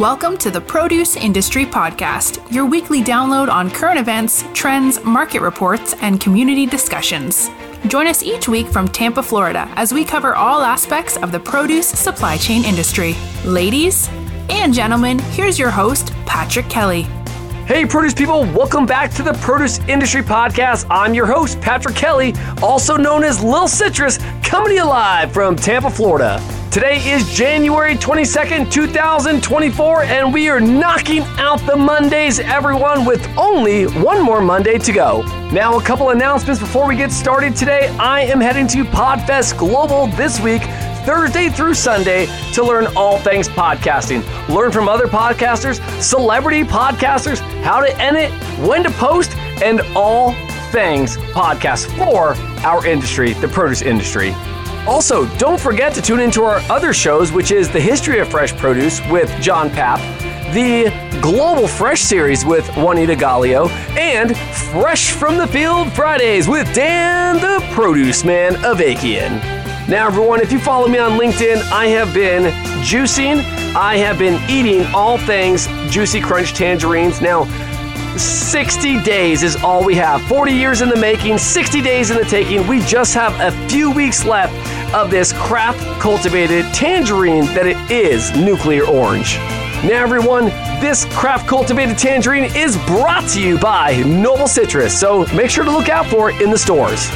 Welcome to the Produce Industry Podcast, your weekly download on current events, trends, market reports, and community discussions. Join us each week from Tampa, Florida, as we cover all aspects of the produce supply chain industry. Ladies and gentlemen, here's your host, Patrick Kelly. Hey, produce people, welcome back to the Produce Industry Podcast. I'm your host, Patrick Kelly, also known as Lil Citrus, coming to you live from Tampa, Florida. Today is January 22nd, 2024, and we are knocking out the Mondays, everyone, with only one more Monday to go. Now, a couple announcements before we get started today. I am heading to Podfest Global this week Thursday through Sunday to learn all things podcasting. Learn from other podcasters, celebrity podcasters, how to edit, when to post, and all things podcast for our industry, the produce industry. Also, don't forget to tune into our other shows, which is the History of Fresh Produce with John Papp, the Global Fresh series with Juanita Gallio, and Fresh from the Field Fridays with Dan the Produce Man of Avakian. Now, everyone, if you follow me on LinkedIn, I have been juicing. I have been eating all things Juicy Crunch tangerines. Now, 60 days is all we have. 40 years in the making, 60 days in the taking. We just have a few weeks left of this craft cultivated tangerine that it is nuclear orange. Now, everyone, this craft cultivated tangerine is brought to you by Noble Citrus, so make sure to look out for it in the stores.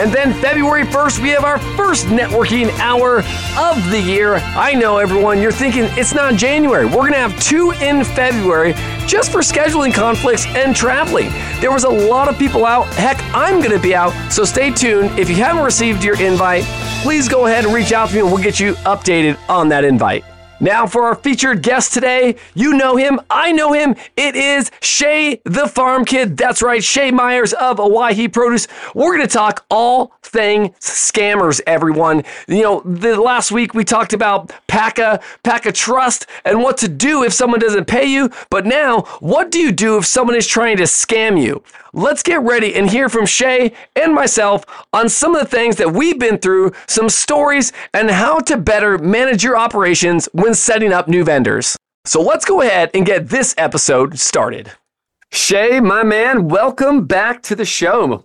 And then February 1st, we have our first networking hour of the year. I know everyone, you're thinking it's not January. We're going to have two in February just for scheduling conflicts and traveling. There was a lot of people out. Heck, I'm going to be out. So stay tuned. If you haven't received your invite, please go ahead and reach out to me and we'll get you updated on that invite. Now, for our featured guest today, you know him, I know him. It is Shay the Farm Kid. That's right, Shay Myers of Owyhee Produce. We're going to talk all things scammers, everyone. You know, the last week we talked about PACA, PACA Trust, and what to do if someone doesn't pay you. But now, what do you do if someone is trying to scam you? Let's get ready and hear from Shay and myself on some of the things that we've been through, some stories, and how to better manage your operations when setting up new vendors. So let's go ahead and get this episode started. Shay, my man, welcome back to the show.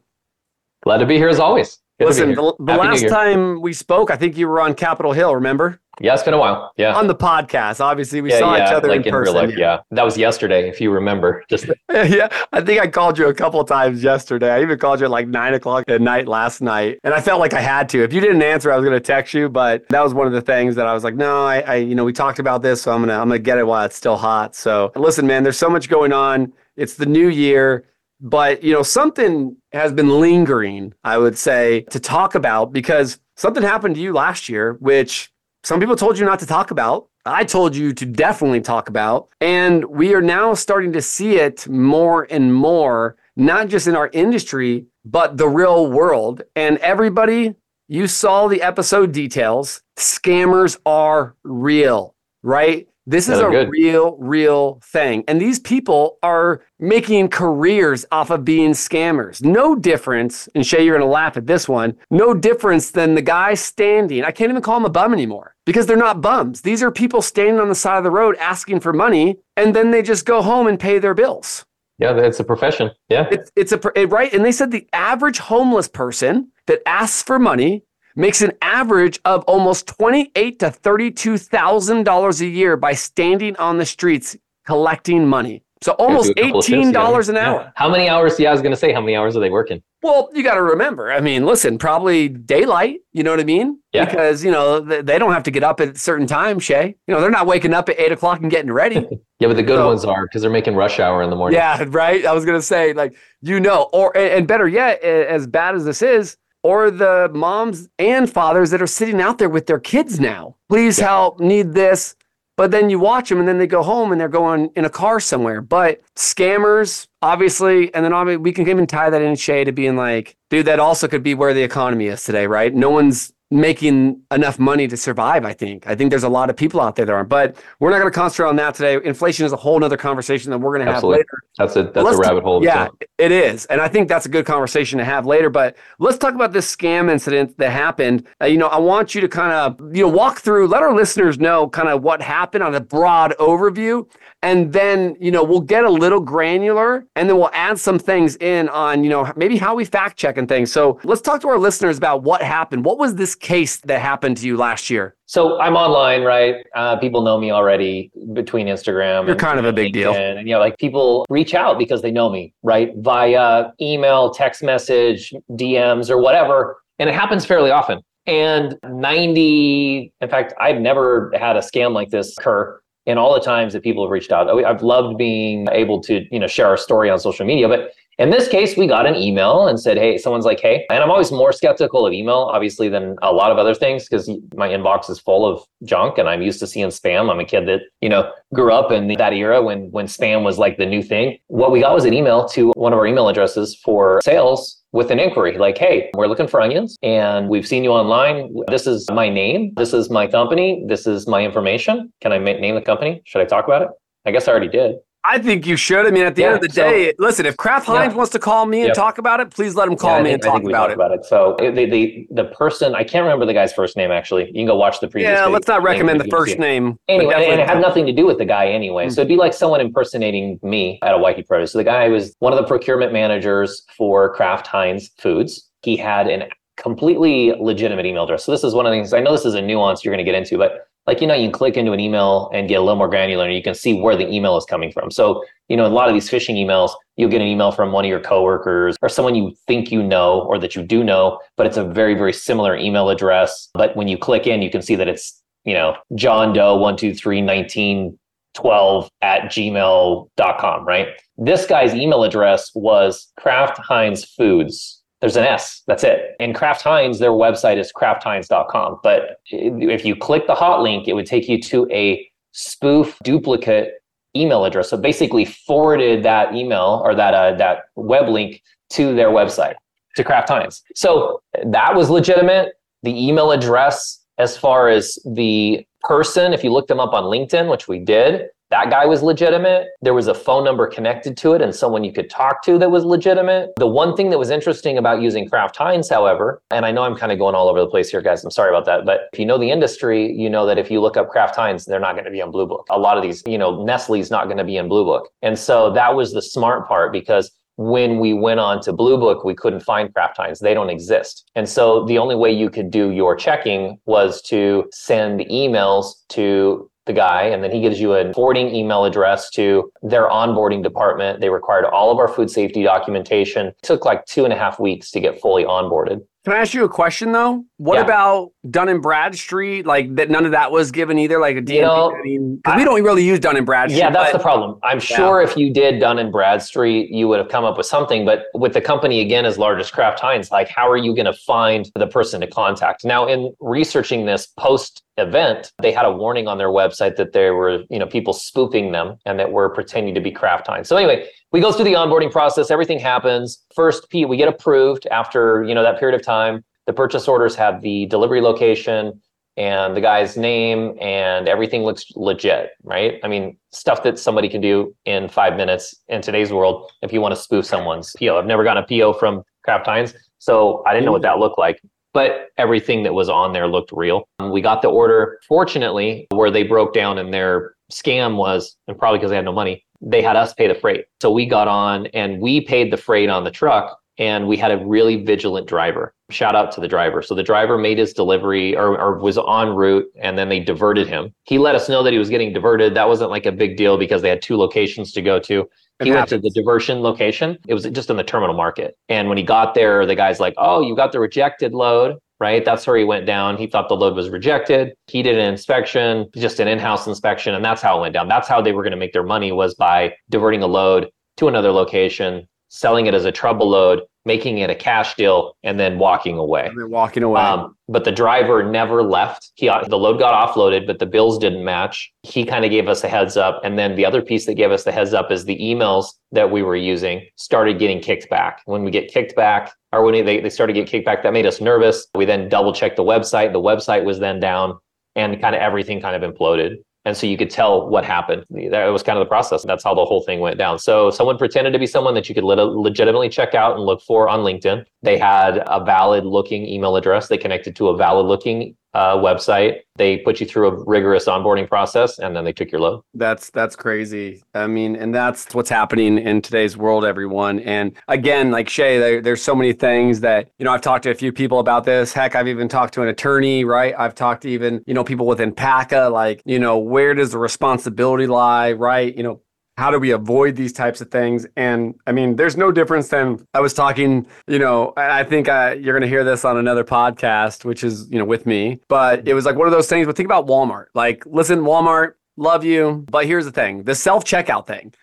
Glad to be here as always. Good Listen, the, the last time we spoke, I think you were on Capitol Hill, remember? Yeah, it's been a while. Yeah. On the podcast. Obviously, we yeah, saw yeah, each other like in person. real life. Yeah. That was yesterday, if you remember. Just yeah. I think I called you a couple of times yesterday. I even called you at like nine o'clock at night last night. And I felt like I had to. If you didn't answer, I was gonna text you, but that was one of the things that I was like, no, I, I you know, we talked about this, so I'm gonna I'm gonna get it while it's still hot. So listen, man, there's so much going on. It's the new year. But, you know, something has been lingering, I would say, to talk about because something happened to you last year, which some people told you not to talk about. I told you to definitely talk about. And we are now starting to see it more and more, not just in our industry, but the real world. And everybody, you saw the episode details. Scammers are real, right? This is oh, a good. real, real thing. And these people are making careers off of being scammers. No difference, and Shay, you're going to laugh at this one, no difference than the guy standing. I can't even call him a bum anymore because they're not bums. These are people standing on the side of the road asking for money, and then they just go home and pay their bills. Yeah, it's a profession. Yeah. It's, it's a, eh, right. And they said the average homeless person that asks for money makes an average of almost twenty-eight to thirty-two thousand dollars a year by standing on the streets collecting money. So almost eighteen dollars an hour. Yeah. How many hours? Yeah, I was going to say, how many hours are they working? Well, you got to remember. I mean, listen, probably daylight. You know what I mean? Yeah. Because you know they don't have to get up at certain times, Shay. You know they're not waking up at eight o'clock and getting ready. yeah, but the good so, ones are because they're making rush hour in the morning. Yeah, right. I was going to say, like, you know, or and better yet, as bad as this is, or the moms and fathers that are sitting out there with their kids now. Please yeah. help, need this. But then you watch them and then they go home and they're going in a car somewhere. But scammers, obviously, and then we can even tie that in shade to being like, dude, that also could be where the economy is today, right? No one's making enough money to survive. I think. I think there's a lot of people out there that aren't. But we're not going to concentrate on that today. Inflation is a whole other conversation that we're going to have later. That's a that's a rabbit hole. Yeah, it is, and I think that's a good conversation to have later. But let's talk about this scam incident that happened. Uh, you know, I want you to kind of you know walk through, let our listeners know kind of what happened on a broad overview, and then you know we'll get a little granular, and then we'll add some things in on you know maybe how we fact check and things. So let's talk to our listeners about what happened. What was this case that happened to you last year? So I'm online, right? Uh, people know me already between Instagram. You're and, kind of a big deal. And, and, you know, like people reach out because they know me, right? Via email, text message, DMs, or whatever. And it happens fairly often. And 90, in fact, I've never had a scam like this occur in all the times that people have reached out. I've loved being able to, you know, share our story on social media, but in this case, we got an email and said, Hey, someone's like, Hey, and I'm always more skeptical of email, obviously, than a lot of other things because my inbox is full of junk and I'm used to seeing spam. I'm a kid that, you know, grew up in that era when, when spam was like the new thing. What we got was an email to one of our email addresses for sales with an inquiry like, Hey, we're looking for onions and we've seen you online. This is my name. This is my company. This is my information. Can I name the company? Should I talk about it? I guess I already did. I think you should. I mean, at the yeah, end of the so, day, listen, if Kraft Heinz yeah. wants to call me and yep. talk about it, please let him call yeah, me think, and talk about, it. about it. So the, the the person, I can't remember the guy's first name actually. You can go watch the previous. Yeah, video. let's not recommend the first name. Anyway, and it had nothing to do with the guy anyway. Mm-hmm. So it'd be like someone impersonating me at a Owyhee Produce. So the guy was one of the procurement managers for Kraft Heinz Foods. He had an completely legitimate email address. So this is one of the things I know this is a nuance you're going to get into, but like you know you can click into an email and get a little more granular and you can see where the email is coming from. So you know a lot of these phishing emails you'll get an email from one of your coworkers or someone you think you know or that you do know but it's a very very similar email address. But when you click in you can see that it's you know john doe 123 19 12 at gmail.com right? This guy's email address was kraft heinz foods there's an S. That's it. And Kraft Heinz, their website is kraftheinz.com. But if you click the hot link, it would take you to a spoof duplicate email address. So basically forwarded that email or that uh, that web link to their website to Kraft Heinz. So that was legitimate. The email address, as far as the person, if you look them up on LinkedIn, which we did, that guy was legitimate. There was a phone number connected to it and someone you could talk to that was legitimate. The one thing that was interesting about using Kraft Heinz, however, and I know I'm kind of going all over the place here, guys. I'm sorry about that. But if you know the industry, you know that if you look up Kraft Heinz, they're not going to be on Blue Book. A lot of these, you know, Nestle's not going to be in Blue Book. And so that was the smart part because when we went on to Blue Book, we couldn't find Kraft Heinz. They don't exist. And so the only way you could do your checking was to send emails to the guy, and then he gives you a forwarding email address to their onboarding department. They required all of our food safety documentation. It took like two and a half weeks to get fully onboarded. Can I ask you a question though? What yeah. about Dun and Bradstreet? Like that, none of that was given either. Like a DMP. You know, I mean, we don't really use Dun and Bradstreet. Yeah, that's but, the problem. I'm sure yeah. if you did Dun and Bradstreet, you would have come up with something. But with the company again as large as Kraft Heinz, like how are you going to find the person to contact? Now, in researching this post event, they had a warning on their website that there were, you know, people spoofing them and that were pretending to be Kraft Heinz. So anyway, we go through the onboarding process everything happens first Pete, we get approved after you know that period of time the purchase orders have the delivery location and the guy's name and everything looks legit right? I mean stuff that somebody can do in five minutes in today's world if you want to spoof someone's po i've never gotten a po from kraft heinz so i didn't know what that looked like but everything that was on there looked real. Um, we got the order. Fortunately where they broke down and their scam was and probably because they had no money they had us pay the freight. So we got on and we paid the freight on the truck and we had a really vigilant driver. Shout out to the driver. So the driver made his delivery or, or, was en route and then they diverted him. He let us know that he was getting diverted. That wasn't like a big deal because they had two locations to go to. It he happens. went to the diversion location. It was just in the terminal market. And when he got there, the guy's like, Oh, you got the rejected load right? That's where he went down. He thought the load was rejected. He did an inspection, just an in-house inspection, and that's how it went down. That's how they were going to make their money was by diverting a load to another location, selling it as a trouble load, making it a cash deal, and then walking away. And then walking away. Um, but the driver never left. He the load got offloaded, but the bills didn't match. He kind of gave us a heads up, and then the other piece that gave us the heads up is the emails that we were using started getting kicked back. When we get kicked back, or when they, they started getting kicked back, that made us nervous. We then double checked the website. The website was then down, and kind of everything kind of imploded. And so you could tell what happened. That was kind of the process. That's how the whole thing went down. So someone pretended to be someone that you could legitimately check out and look for on LinkedIn. They had a valid looking email address. They connected to a valid looking uh, website. They put you through a rigorous onboarding process, and then they took your load. That's that's crazy. I mean, and that's what's happening in today's world, everyone. And again, like Shay, there, there's so many things that you know. I've talked to a few people about this. Heck, I've even talked to an attorney. Right? I've talked to even you know people within PACA. Like you know, where does the responsibility lie? Right? You know, how do we avoid these types of things? And i mean there's no difference than i was talking you know i think uh, you're going to hear this on another podcast which is you know with me but it was like one of those things but think about walmart. Like listen walmart love you but here's the thing the self-checkout thing.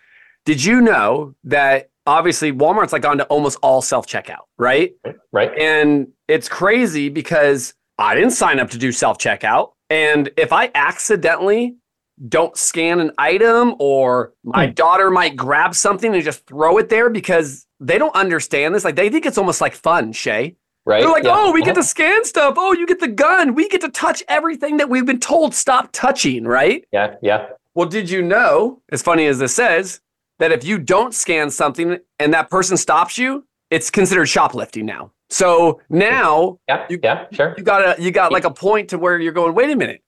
Did you know that obviously walmart's like gone to almost all self-checkout right? Right. And it's crazy because i didn't sign up to do self-checkout and if i accidentally don't scan an item or my hmm. daughter might grab something and just throw it there because they don't understand this. Like they think it's almost like fun, Shay. Right. They're like, yeah. oh, we get uh-huh. to scan stuff. Oh, you get the gun. We get to touch everything that we've been told stop touching, right? Yeah, yeah. Well, did you know, as funny as this says, that if you don't scan something and that person stops you, it's considered shoplifting now. So now yeah, you, yeah, sure. You got a you got like a point to where you're going, wait a minute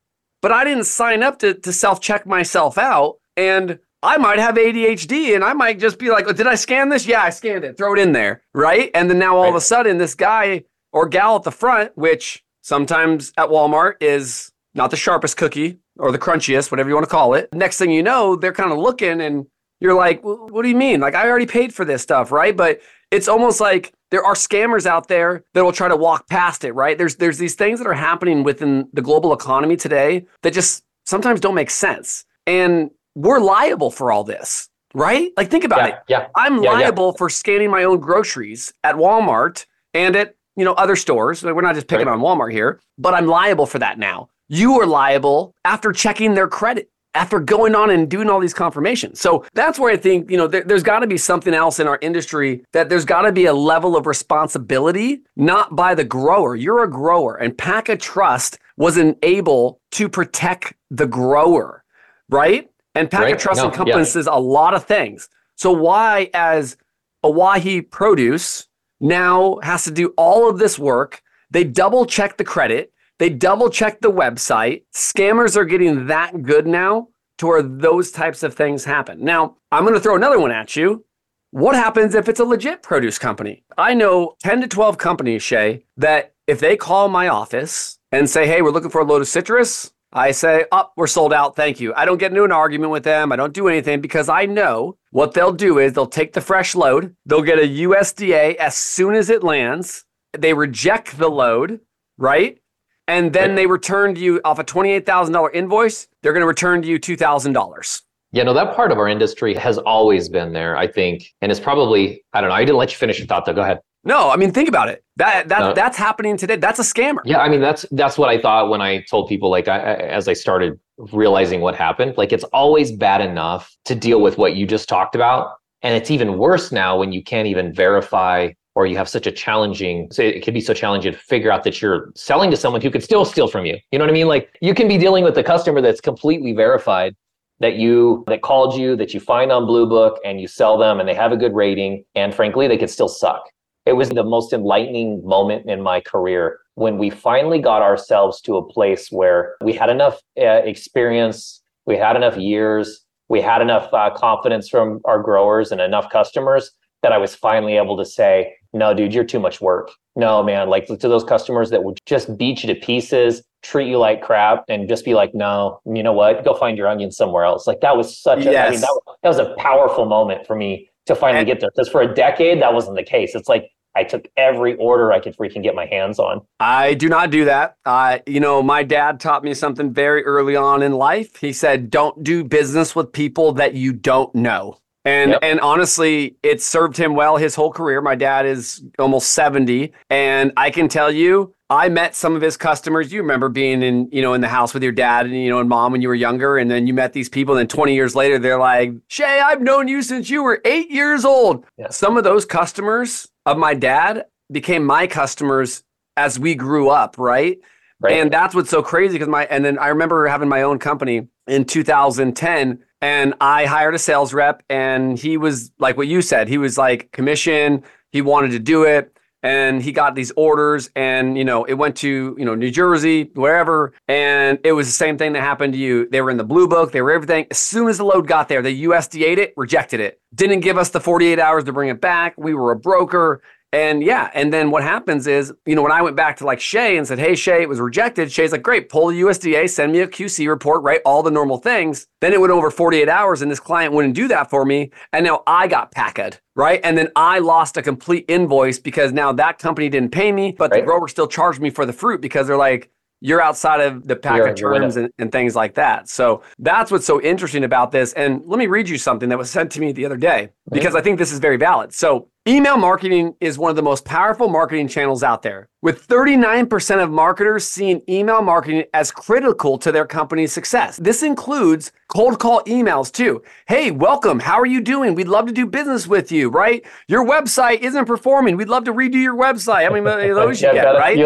but I didn't sign up to, to self check myself out. And I might have ADHD and I might just be like, oh, did I scan this? Yeah, I scanned it. Throw it in there. Right. And then now all right. of a sudden, this guy or gal at the front, which sometimes at Walmart is not the sharpest cookie or the crunchiest, whatever you want to call it. Next thing you know, they're kind of looking and you're like, what do you mean? Like, I already paid for this stuff. Right. But it's almost like there are scammers out there that will try to walk past it, right? There's there's these things that are happening within the global economy today that just sometimes don't make sense. And we're liable for all this, right? Like think about yeah, it. Yeah. I'm yeah, liable yeah. for scanning my own groceries at Walmart and at, you know, other stores. We're not just picking right. on Walmart here, but I'm liable for that now. You are liable after checking their credit after going on and doing all these confirmations. So that's where I think, you know, there, has got to be something else in our industry that there's got to be a level of responsibility, not by the grower. You're a grower, and PACA Trust wasn't able to protect the grower, right? And PACA right. Trust no, encompasses yeah. a lot of things. So why, as Owyhee Produce, now has to do all of this work? They double check the credit. They double check the website. Scammers are getting that good now to where those types of things happen. Now, I'm going to throw another one at you. What happens if it's a legit produce company? I know 10 to 12 companies, Shay, that if they call my office and say, hey, we're looking for a load of citrus, I say, oh, we're sold out. Thank you. I don't get into an argument with them. I don't do anything because I know what they'll do is they'll take the fresh load, they'll get a USDA as soon as it lands, they reject the load, right? And then they return to you off a $28,000 invoice, they're going to return to you $2,000. Yeah, no, that part of our industry has always been there, I think. And it's probably, I don't know, I didn't let you finish your thought though. Go ahead. No, I mean think about it. That that no. that's happening today. That's a scammer. Yeah, I mean that's that's what I thought when I told people like I, as I started realizing what happened. Like it's always bad enough to deal with what you just talked about, and it's even worse now when you can't even verify or you have such a challenging so it could be so challenging to figure out that you're selling to someone who could still steal from you. You know what i mean? Like you can be dealing with a customer that's completely verified that you that called you that you find on blue book and you sell them and they have a good rating and frankly they could still suck. It was the most enlightening moment in my career when we finally got ourselves to a place where we had enough uh, experience we had enough years we had enough uh, confidence from our growers and enough customers that I was finally able to say, no, dude, you're too much work. No, man, like to those customers that would just beat you to pieces, treat you like crap, and just be like, no, you know what? Go find your onion somewhere else. Like that was such a, yes. I mean, that, that was a powerful moment for me to finally and, get there. Because for a decade, that wasn't the case. It's like I took every order I could freaking get my hands on. I do not do that. Uh, you know, my dad taught me something very early on in life. He said, don't do business with people that you don't know. And Yep. and honestly, it served him well his whole career. My dad is almost 70, and I can tell you I met some of his customers. You remember being in, you know, in the house with your dad and you know and mom when you were younger, and then you met these people, and then 20 years later, they're like, Shay, I've known you since you were eight years old. Yeah. Some of those customers of my dad became my customers as we grew up, right? Right. And that's what's so crazy because my and then I remember having my own company in 2010 and I hired a sales rep and he was like what you said, he was like commission, he wanted to do it and he got these orders and you know it went to you know New Jersey wherever and it was the same thing that happened to you. They were in the blue book they were everything. As soon as the load got there the USDA'd it rejected it. Didn't give us the 48 hours to bring it back. We were a broker and yeah, and then what happens is, you know, when I went back to like Shay and said, Hey, Shay, it was rejected, Shay's like, Great, pull the USDA, send me a QC report, write All the normal things. Then it went over 48 hours and this client wouldn't do that for me. And now I got packed, right? And then I lost a complete invoice because now that company didn't pay me, but the grower still charged me for the fruit because they're like, you're outside of the pack You're- of terms and, and things like that. So that's what's so interesting about this. And let me read you something that was sent to me the other day because I think this is very valid. So email marketing is one of the most powerful marketing channels out there. With 39% of marketers seeing email marketing as critical to their company's success. This includes cold call emails too. Hey, welcome. How are you doing? We'd love to do business with you, right? Your website isn't performing. We'd love to redo your website. How many of those you Yeah, get, right?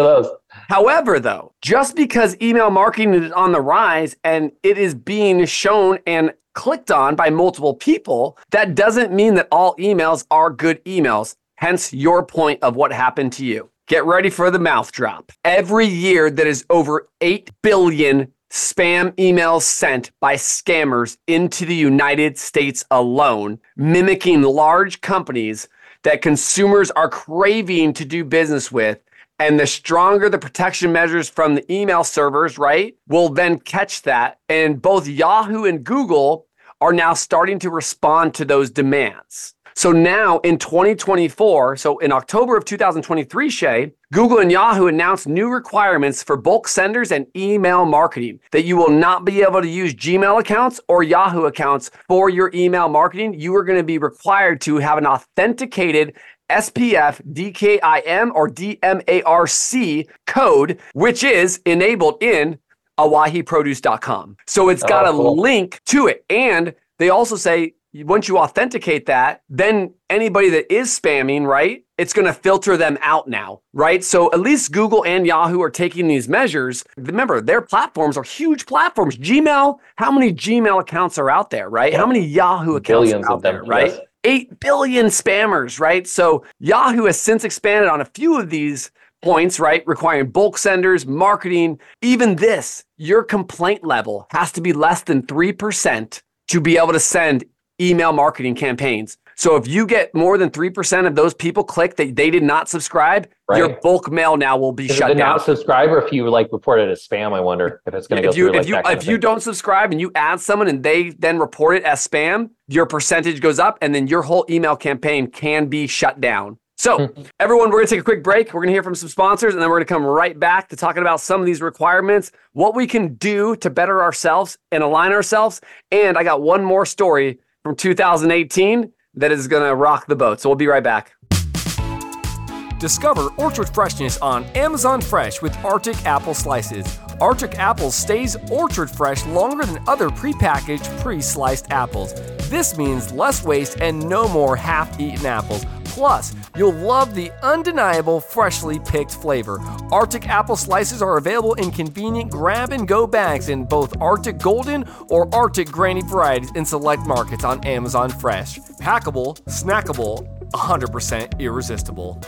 However, though, just because email marketing is on the rise and it is being shown and clicked on by multiple people, that doesn't mean that all emails are good emails. Hence your point of what happened to you. Get ready for the mouth drop. Every year, that is over 8 billion spam emails sent by scammers into the United States alone, mimicking large companies that consumers are craving to do business with. And the stronger the protection measures from the email servers, right, will then catch that. And both Yahoo and Google are now starting to respond to those demands. So now in 2024, so in October of 2023, Shay, Google and Yahoo announced new requirements for bulk senders and email marketing that you will not be able to use Gmail accounts or Yahoo accounts for your email marketing. You are going to be required to have an authenticated SPF DKIM or DMARC code, which is enabled in owyheeproduce.com. So it's got Oh, a cool. link to it. And they also say once you authenticate that, then anybody that is spamming, right, it's going to filter them out now, right? So at least Google and Yahoo are taking these measures. Remember, their platforms are huge platforms. Gmail, how many Gmail accounts are out there, right? How many Yahoo accounts Billions are out of them, there, right? yes. 8 billion spammers, right? So Yahoo has since expanded on a few of these points, right? Requiring bulk senders, marketing, even this, your complaint level has to be less than 3% to be able to send email marketing campaigns. So if you get more than 3% of those people click that they did not subscribe, your bulk mail now will be shut down. not subscribe or if you like report it as spam, I wonder if it's going to go if you through like if you that kind if you don't subscribe and you add someone and they then report it as spam, your percentage goes up and then your whole email campaign can be shut down. So, Hmm. everyone, we're going to take a quick break. We're going to hear from some sponsors and then we're going to come right back to talking about some of these requirements, what we can do to better ourselves and align ourselves. And I got one more story from 2018 that is going to rock the boat. So, we'll be right back. Discover orchard freshness on Amazon Fresh with Arctic apple slices. Arctic apple stays orchard fresh longer than other prepackaged, pre-sliced apples. This means less waste and no more half-eaten apples. Plus, you'll love the undeniable freshly picked flavor. Arctic apple slices are available in convenient grab and go bags in both Arctic Golden or Arctic Granny varieties in select markets on Amazon Fresh. Packable, snackable, 100% irresistible.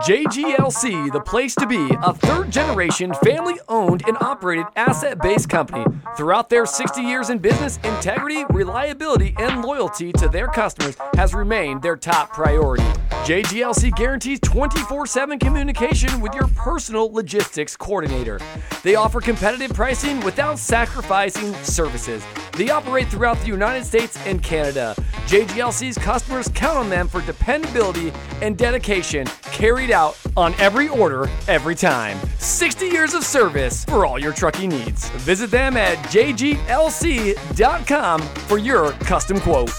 JGLC, the place to be, a third generation family owned and operated asset based company. Throughout their 60 years in business, integrity, reliability, and loyalty to their customers has remained their top priority. JGLC guarantees 24 7 communication with your personal logistics coordinator. They offer competitive pricing without sacrificing services. They operate throughout the United States and Canada. JGLC's customers count on them for dependability and dedication carried out on every order, every time. 60 years of service for all your trucking needs. Visit them at jglc.com for your custom quote.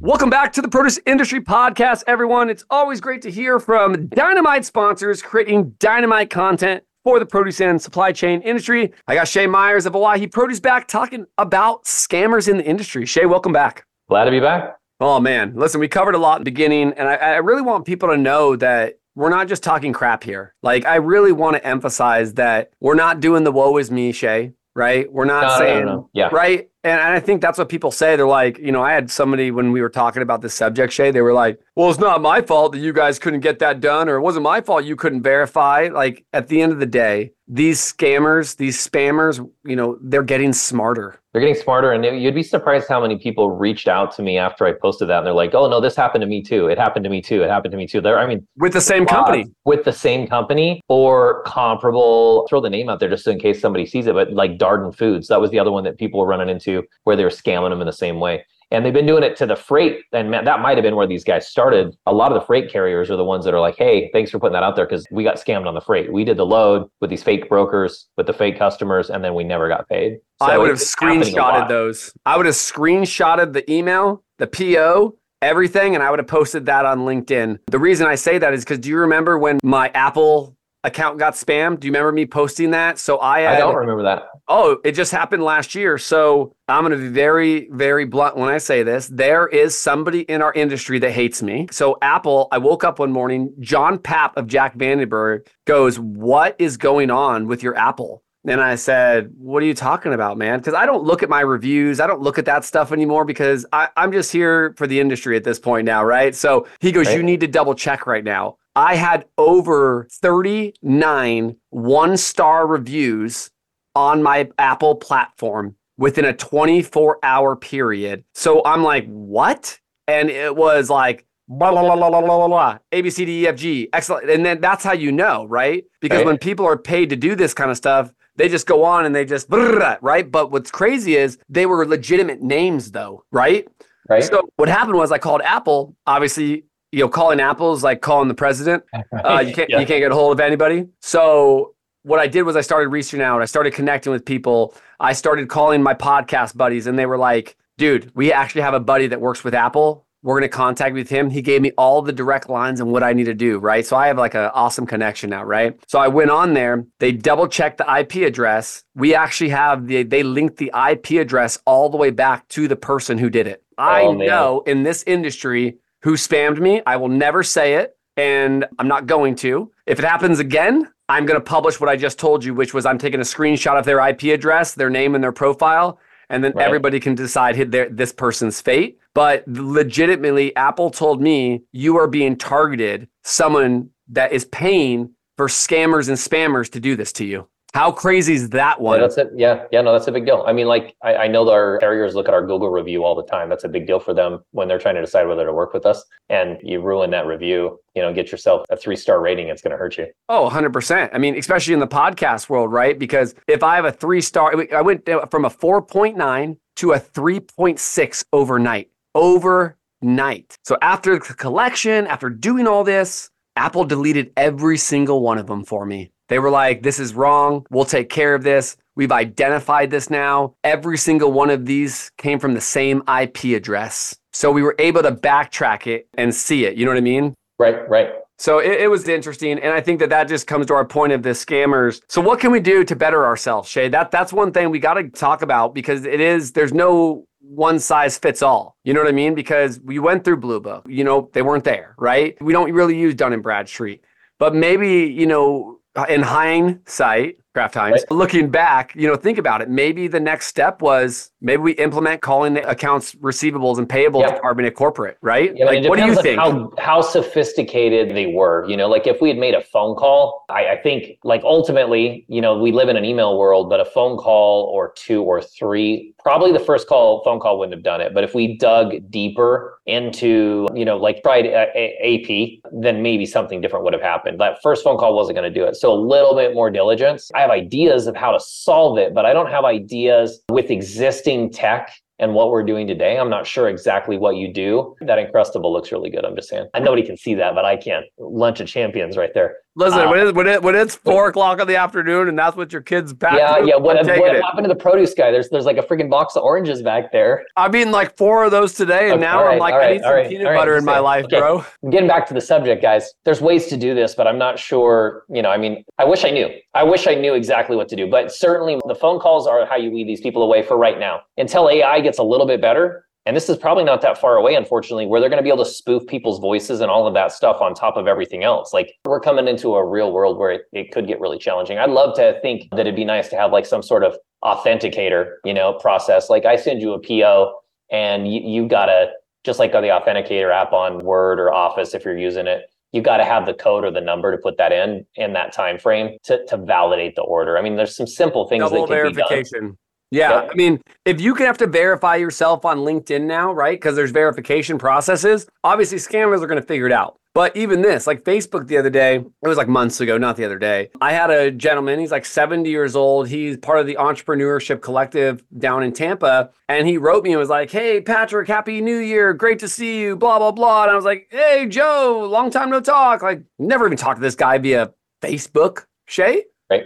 Welcome back to the Produce Industry Podcast, everyone. It's always great to hear from Dynamite sponsors creating dynamite content for the produce and supply chain industry. I got Shay Myers of Owyhee Produce back talking about scammers in the industry. Shay, welcome back. Glad to be back. Oh, man. Listen, we covered a lot in the beginning, and I, I really want people to know that we're not just talking crap here. Like, I really want to emphasize that we're not doing the woe is me, Shay, right? We're not No, saying, no, no. Yeah. right? And I think that's what people say. They're like, you know, I had somebody when we were talking about this subject, Shay, they were like, well, it's not my fault that you guys couldn't get that done, or it wasn't my fault you couldn't verify. Like, at the end of the day, these scammers, these spammers, you know, they're getting smarter. They're getting smarter, and you'd be surprised how many people reached out to me after I posted that, and they're like, "Oh no, this happened to me too. It happened to me too. It happened to me too." They're, I mean, With the same company. with the same company or comparable. Throw the name out there just in case somebody sees it, but like Darden Foods, that was the other one that people were running into where they were scamming them in the same way. And they've been doing it to the freight, and man, that might have been where these guys started. A lot of the freight carriers are the ones that are like, "Hey, thanks for putting that out there because we got scammed on the freight. We did the load with these fake brokers, with the fake customers, and then we never got paid." So I would have screenshotted those. I would have screenshotted the email, the PO, everything, and I would have posted that on LinkedIn. The reason I say that is because do you remember when my Apple account got spammed? Do you remember me posting that? So I, I don't remember that. oh, it just happened last year. So I'm going to be very, very blunt when I say this. There is somebody in our industry that hates me. So Apple, I woke up one morning, John Papp of Jac Vandenberg goes, What is going on with your Apple? And I said, What are you talking about, man? Because I don't look at my reviews. I don't look at that stuff anymore because I, am just here for the industry at this point now, right? So he goes, right. You need to double check right now. I had over 39 one star reviews on my Apple platform within a 24 hour period. So I'm like, What? And it was like, blah blah blah blah blah blah blah A B C D E F G excellent, and then that's how you know, right? Because right. when people are paid to do this kind of stuff, they just go on and they just, right? But what's crazy is they were legitimate names though, right? Right? So what happened was I called Apple. Obviously, you know, calling Apple is like calling the president. Uh, you can't Yeah. you can't get a hold of anybody. So what I did was I started reaching out. I started connecting with people. I started calling my podcast buddies, and they were like, "Dude, we actually have a buddy that works with Apple. We're gonna contact with him. He gave me all the direct lines and what I need to do. Right. So I have like an awesome connection now. Right. So I went on there. They double checked the IP address. We actually have the they linked the IP address all the way back to the person who did it. Oh, I Oh, man. know in this industry who spammed me. I will never say it and I'm not going to. If it happens again, I'm going to publish what I just told you, which was I'm taking a screenshot of their IP address, their name, and their profile, and then Right. everybody can decide hit their, this person's fate. But legitimately, Apple told me you are being targeted, someone that is paying for scammers and spammers to do this to you. How crazy is that Yeah, one? that's it. Yeah, yeah, no, that's a big deal. I mean, like, I, I know that our carriers look at our Google review all the time. That's a big deal for them when they're trying to decide whether to work with us. And you ruin that review, you know, get yourself a three star rating. It's going to hurt you. Oh, 100%. I mean, especially in the podcast world, right? Because if I have a three star, I went uh, from a 4.9 to a 3.6 overnight. Overnight. So after the collection, after doing all this, Apple deleted every single one of them for me. They were like, this is wrong. We'll take care of this. We've identified this now. Every single one of these came from the same IP address. So we were able to backtrack it and see it. You know what I mean? Right, right. So it, it was interesting, and I think that that just comes to our point of the scammers. So what can we do to better ourselves, Shay? That that's one thing we got to talk about because it is there's no one size fits all. You know what I mean? Because we went through Blue Book. You know they weren't there, right? We don't really use Dun and Bradstreet, but maybe you know Uh, in hindsight, Kraft Heinz, Right. looking back, you know, think about it. Maybe the next step was maybe we implement calling the accounts receivables and payable Yeah. department at corporate, right? Yeah, like, what do you think? How, how sophisticated they were. You know, like if we had made a phone call, I, I think like ultimately, you know, we live in an email world, but a phone call or two or three, probably the first call phone call wouldn't have done it. But if we dug deeper into, you know, like tried a- A- AP, then maybe something different would have happened. That first phone call wasn't going to do it. So a little bit more diligence. I have ideas of how to solve it, but I don't have ideas with existing tech and what we're doing today, I'm not sure exactly what you do. That Uncrustable looks really good. I'm just saying. I nobody can see that, but I can't. Lunch of champions right there. Listen, uh, when, it, when, it, when it's four o'clock in the afternoon and that's what your kids back. Yeah, yeah. What, what happened to the produce guy? There's there's like a freaking box of oranges back there. I mean, like four of those today, and okay, now right, I'm like, right, I need some right, peanut butter in my life, okay. bro. Getting back to the subject, guys. There's ways to do this, but I'm not sure. You know, I mean, I wish I knew. I wish I knew exactly what to do, but certainly the phone calls are how you weed these people away for right now. Until AI gets a little bit better, and this is probably not that far away, unfortunately, where they're going to be able to spoof people's voices and all of that stuff on top of everything else. Like we're coming into a real world where it, it could get really challenging. I'd love to think that it'd be nice to have like some sort of authenticator, you know, process. Like I send you a PO and you, you gotta, just like the authenticator app on Word or Office, if you're using it, you got to have the code or the number to put that in in that time frame to, to validate the order. I mean, there's some simple things Double that can verification. be done. Yeah. Yep. I mean, if you can have to verify yourself on LinkedIn now, right? Because there's verification processes, obviously scammers are going to figure it out. But even this, like Facebook the other day, it was like months ago, not the other day. I had a gentleman, he's like 70 years old. He's part of the entrepreneurship collective down in Tampa. And he wrote me and was like, Hey, Patrick, happy new year. Great to see you, blah, blah, blah. And I was like, Hey, Joe, long time no talk. Like, never even talked to this guy via Facebook. Shay? Right.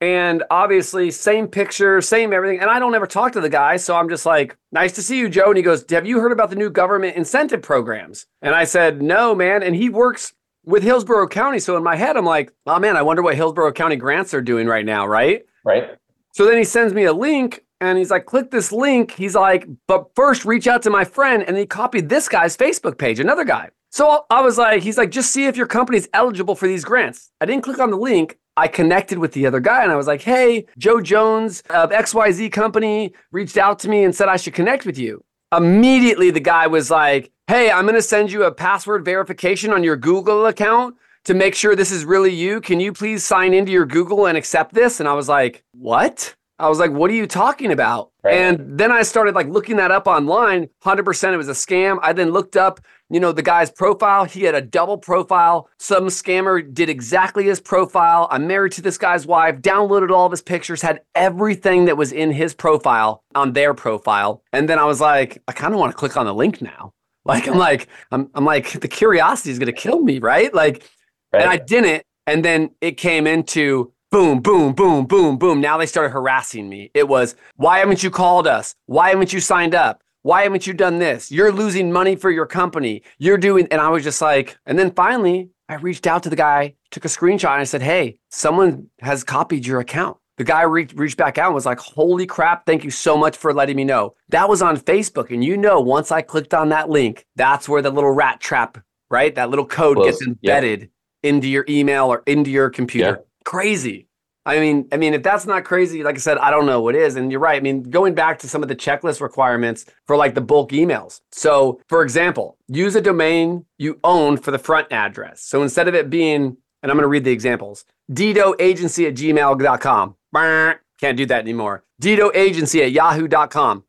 And obviously, same picture, same everything. And I don't ever talk to the guy. So I'm just like, nice to see you, Joe. And he goes, Have you heard about the new government incentive programs? And I said, No, man. And he works with Hillsborough County. So in my head, I'm like, Oh, man, I wonder what Hillsborough County grants are doing right now. Right. Right. So then he sends me a link and he's like, click this link. He's like, but first reach out to my friend. And he copied this guy's Facebook page, another guy. So I was like, he's like, just see if your company's eligible for these grants. I didn't click on the link. I connected with the other guy and I was like, hey, Joe Jones of XYZ company reached out to me and said I should connect with you. Immediately, the guy was like, hey, I'm going to send you a password verification on your Google account to make sure this is really you. Can you please sign into your Google and accept this? And I was like, what? I was like, what are you talking about? Right. And then I started like looking that up online. 100% it was a scam. I then looked up, you know, the guy's profile. He had a double profile. Some scammer did exactly his profile. I'm married to this guy's wife, downloaded all of his pictures, had everything that was in his profile on their profile. And then I was like, I kind of want to click on the link now. Like, I'm like, I'm, I'm like, the curiosity is going to kill me, right? Like, right. and I didn't. And then it came into, boom, boom, boom, boom, boom. Now they started harassing me. It was, why haven't you called us? Why haven't you signed up? Why haven't you done this? You're losing money for your company. You're doing, and I was just like, and then finally, I reached out to the guy, took a screenshot, and I said, hey, someone has copied your account. The guy reached, reached back out and was like, holy crap, thank you so much for letting me know. That was on Facebook. And you know, once I clicked on that link, that's where the little rat trap, right? That little code Close. gets embedded into your email or into your computer crazy. I mean, I mean, if that's not crazy, like I said, I don't know what is. And you're right. I mean, going back to some of the checklist requirements for like the bulk emails. So, for example, use a domain you own for the front address. So instead of it being, and I'm going to read the examples, didoagency at gmail.com. Can't do that anymore. Didoagency at yahoo.com.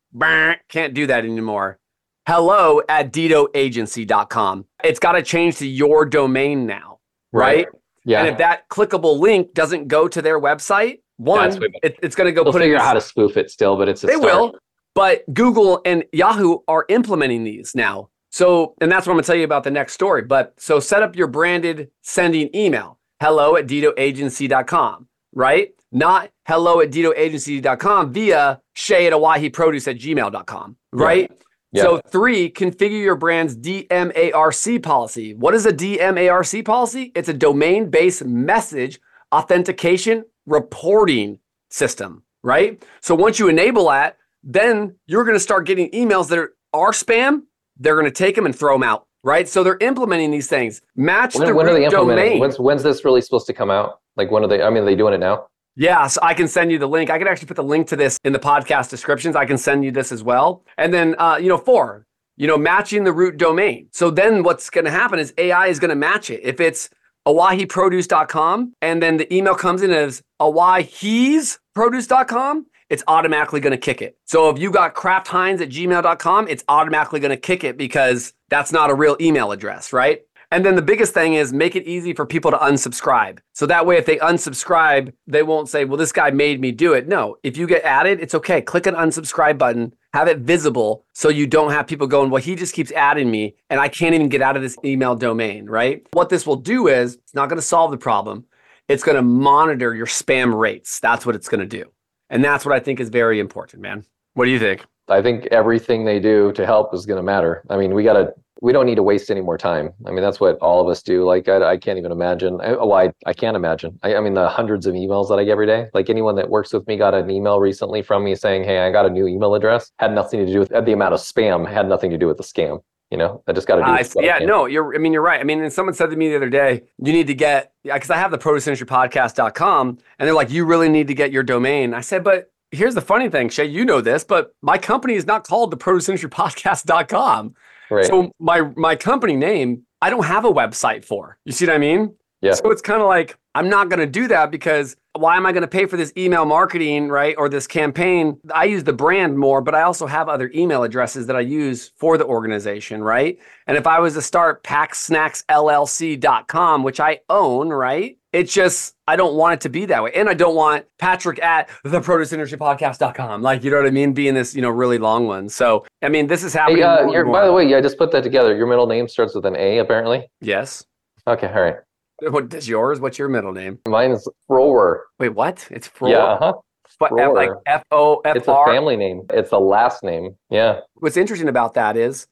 Can't do that anymore. Hello at didoagency.com. It's got to change to your domain now, right? right? Yeah. And if that clickable link doesn't go to their website, one, it, it's going to go. They'll put figure out how to spoof it still, but it's a they start. will. But Google and Yahoo are implementing these now. So, and that's what I'm going to tell you about the next story. But so set up your branded sending email hello at ditoagency.com, right? Not hello at ditoagency.com via shay at produce at gmail.com, right? Yeah. Yeah. So, three, configure your brand's DMARC policy. What is a DMARC policy? It's a domain based message authentication reporting system, right? So, once you enable that, then you're going to start getting emails that are, are spam. They're going to take them and throw them out, right? So, they're implementing these things. Match when, the when are they implementing? Domain. When's, when's this really supposed to come out? Like, when are they? I mean, are they doing it now? Yeah, so I can send you the link. I can actually put the link to this in the podcast descriptions. I can send you this as well. And then, uh, you know, four, you know, matching the root domain. So then what's going to happen is AI is going to match it. If it's owyheeproduce.com and then the email comes in as awahisproduce.com, it's automatically going to kick it. So if you got craftheinz at gmail.com, it's automatically going to kick it because that's not a real email address, right? And then the biggest thing is make it easy for people to unsubscribe. So that way, if they unsubscribe, they won't say, well, this guy made me do it. No, if you get added, it's okay. Click an unsubscribe button, have it visible so you don't have people going, well, he just keeps adding me and I can't even get out of this email domain, right? What this will do is it's not going to solve the problem. It's going to monitor your spam rates. That's what it's going to do. And that's what I think is very important, man. What do you think? I think everything they do to help is going to matter. I mean, we got to we don't need to waste any more time. I mean, that's what all of us do. Like, I, I can't even imagine. I, well, I, I can't imagine. I, I, mean, the hundreds of emails that I get every day. Like, anyone that works with me got an email recently from me saying, "Hey, I got a new email address." Had nothing to do with the amount of spam. Had nothing to do with the scam. You know, I just got to do. Uh, yeah, no, you're. I mean, you're right. I mean, and someone said to me the other day, you need to get because I have the produceindustrypodcast.com, and they're like, you really need to get your domain. I said, but here's the funny thing, Shay, you know this, but my company is not called the produceindustrypodcast.com. Right. So my my company name, I don't have a website for. You see what I mean? Yeah. So it's kind of like I'm not going to do that because why am I going to pay for this email marketing, right? Or this campaign? I use the brand more, but I also have other email addresses that I use for the organization, right? And if I was to start packsnacksllc.com, which I own, right? It's just, I don't want it to be that way. And I don't want Patrick at the produceindustrypodcast.com. Like, you know what I mean? Being this, you know, really long one. So, I mean, this is happening. Hey, uh, by the way, yeah, I just put that together. Your middle name starts with an A, apparently. Yes. Okay. All right. What is yours? What's your middle name? Mine is Frower. Wait, what? It's Frower. Yeah, uh-huh. But F, like F O F R. It's a family name. It's a last name. Yeah. What's interesting about that is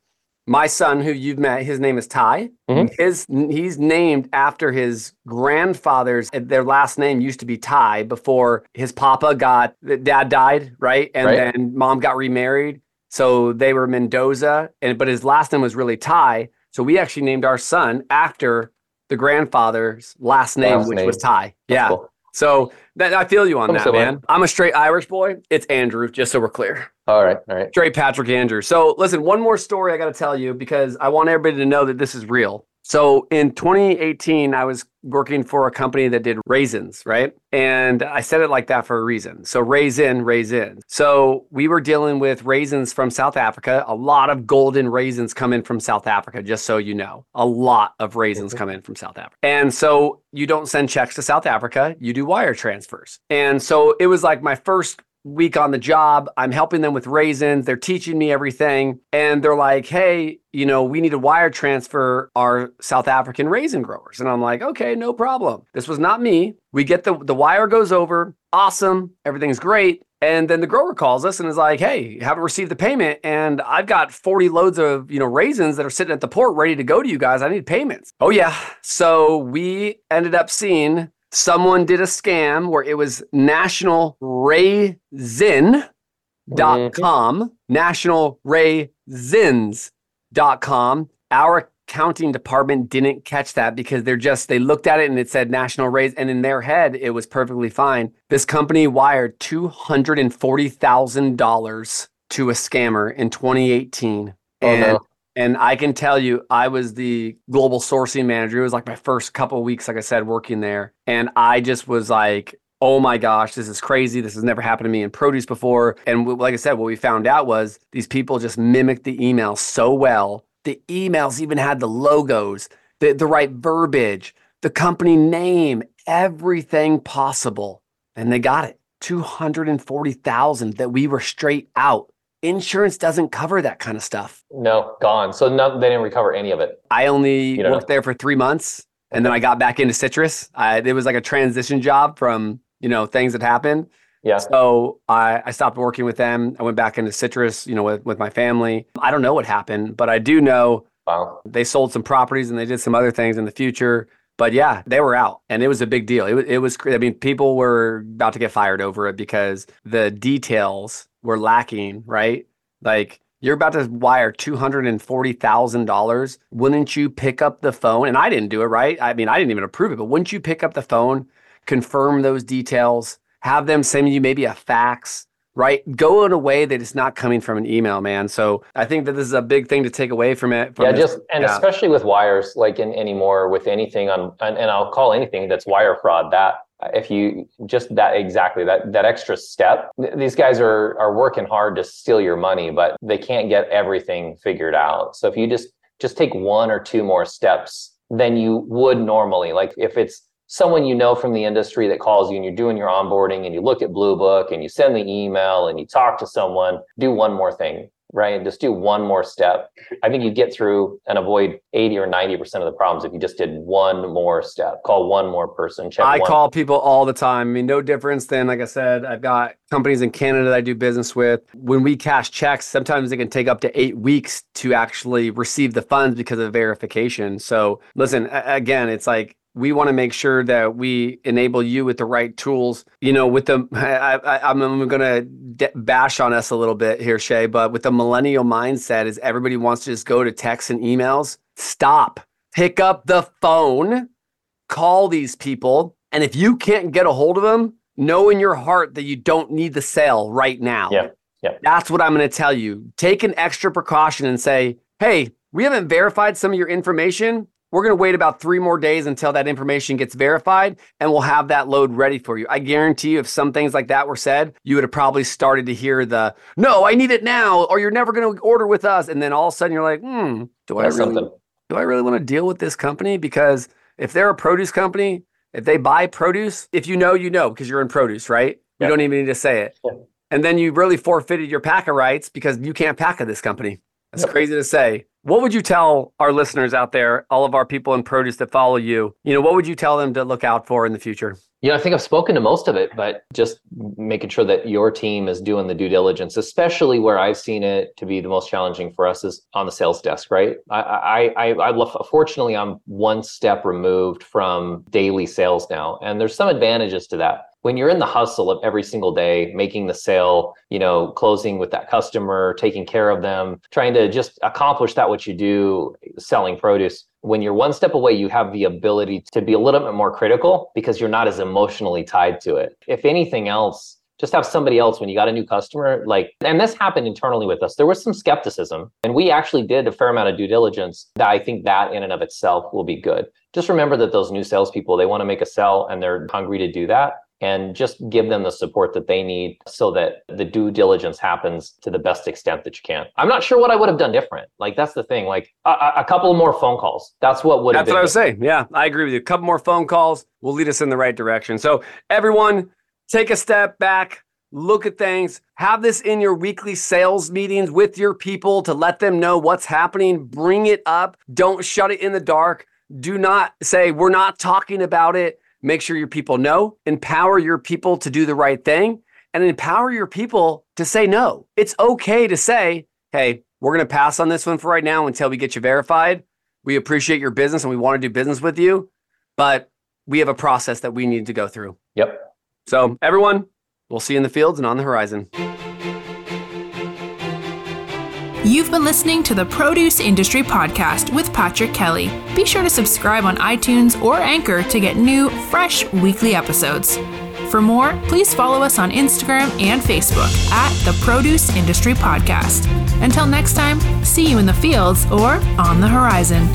my son, who you've met, his name is Ty. Mm-hmm. His he's named after his grandfather's. Their last name used to be Ty before his papa got dad died, right? And right. then mom got remarried, so they were Mendoza, and but his last name was really Ty. So we actually named our son after the grandfather's last name, last which name. was Ty. That's yeah. Cool. So that, I feel you on I'm that, man. I'm a straight Irish boy. It's Andrew, just so we're clear. All right, all right. Straight Patrick Andrew. So listen, one more story I got to tell you because I want everybody to know that this is real. So in 2018, I was working for a company that did raisins, right? And I said it like that for a reason. So raisin, raisin. So we were dealing with raisins from South Africa. A lot of golden raisins come in from South Africa, just so you know. A lot of raisins mm-hmm. come in from South Africa. And so you don't send checks to South Africa, you do wire transfers. And so it was like my first week on the job. I'm helping them with raisins. They're teaching me everything. And they're like, hey, you know, we need to wire transfer our South African raisin growers. And I'm like, okay, no problem. This was not me. We get the, the wire goes over. Awesome. Everything's great. And then the grower calls us and is like, "Hey, haven't received the payment, and I've got 40 loads of you know raisins that are sitting at the port ready to go to you guys. I need payments." Oh yeah. So we ended up seeing someone did a scam where it was National Raisin.com, mm-hmm. National Raisins.com. Our accounting department didn't catch that because they're just they looked at it and it said national raise and in their head it was perfectly fine this company wired $240000 to a scammer in 2018 oh, and no. And I can tell you, I was the global sourcing manager. It was like my first couple weeks, like I said, working there. And I just was like, oh my gosh, this is crazy. This has never happened to me in produce before. And like I said, what we found out was these people just mimicked the email so well. The emails even had the logos, the, the right verbiage, the company name, everything possible. And they got it 240,000 that we were straight out insurance doesn't cover that kind of stuff. No, gone. So no, they didn't recover any of it. I only worked know. there for three months, and then I got back into citrus. I, it was like a transition job from you know things that happened. Yeah. So I, I stopped working with them. I went back into citrus, you know, with, with my family. I don't know what happened, but I do know wow. they sold some properties and they did some other things in the future. But yeah, they were out and it was a big deal. It was, it was, I mean, people were about to get fired over it because the details were lacking, right? Like you're about to wire $240,000. Wouldn't you pick up the phone? And I didn't do it, right? I mean, I didn't even approve it, but wouldn't you pick up the phone, confirm those details, have them send you maybe a fax, right? Go in a way that it's not coming from an email, man. So I think that this is a big thing to take away from it. From yeah, just and yeah. especially with wires, like in anymore with anything on, and, and I'll call anything that's wire fraud that Uh, if you just that exactly that that extra step these guys are are working hard to steal your money but they can't get everything figured out so if you just just take one or two more steps than you would normally. Like if it's someone you know from the industry that calls you and you're doing your onboarding and you look at Blue Book and you send the email and you talk to someone, do one more thing, right? Just do one more step. I think you get through and avoid 80 or 90% of the problems if you just did one more step, call one more person, check. I one. call people all the time. I mean, no difference than, like I said, I've got companies in Canada that I do business with. When we cash checks, sometimes it can take up to eight weeks to actually receive the funds because of verification. So listen, again, it's like we want to make sure that we enable you with the right tools. You know, with the I, am going to de- bash on us a little bit here, Shay, but with the millennial mindset, is everybody wants to just go to texts and emails. Stop. Pick up the phone, call these people, and if you can't get a hold of them, know in your heart that you don't need the sale right now. Yeah. Yeah. That's what I'm going to tell you. Take an extra precaution and say, "Hey, we haven't verified some of your information. We're going to wait about three more days until that information gets verified and we'll have that load ready for you. I guarantee you, if some things like that were said, you would have probably started to hear the, no, I need it now, or you're never going to order with us. And then all of a sudden you're like, hmm, do I, really, do I really want to deal with this company? Because if they're a produce company, if they buy produce, if you know, you know, because you're in produce, right? You don't even need to say it. And then you really forfeited your PACA rights because you can't PACA this company. That's yep. crazy to say. What would you tell our listeners out there, all of our people in produce that follow you? You know, what would you tell them to look out for in the future? You know, I think I've spoken to most of it, but just making sure that your team is doing the due diligence, especially where I've seen it to be the most challenging for us is on the sales desk, right? I, I, I, I love, fortunately, I'm one step removed from daily sales now, and there's some advantages to that when you're in the hustle of every single day making the sale you know closing with that customer taking care of them trying to just accomplish that what you do selling produce when you're one step away you have the ability to be a little bit more critical because you're not as emotionally tied to it. If anything else just have somebody else when you got a new customer like and this happened internally with us. There was some skepticism and we actually did a fair amount of due diligence that i think that in and of itself will be good. Just remember that those new salespeople they want to make a sell and they're hungry to do that and just give them the support that they need so that the due diligence happens to the best extent that you can. I'm not sure what I would have done different. Like that's the thing. Like a, a couple more phone calls. That's what would. That's what I was saying. Yeah, I agree with you. A couple more phone calls will lead us in the right direction. So everyone, take a step back. Look at things. Have this in your weekly sales meetings with your people to let them know what's happening. Bring it up. Don't shut it in the dark. Do not say, we're not talking about it Make sure your people know, empower your people to do the right thing, and empower your people to say no. It's okay to say, hey, we're going to pass on this one for right now until we get you verified. We appreciate your business and we want to do business with you, but we have a process that we need to go through. Yep. So, everyone, we'll see you in the fields and on the horizon. You've been listening to the Produce Industry Podcast with Patrick Kelly. Be sure to subscribe on iTunes or Anchor to get new, fresh weekly episodes. For more, please follow us on Instagram and Facebook at the Produce Industry Podcast. Until next time, see you in the fields or on the horizon.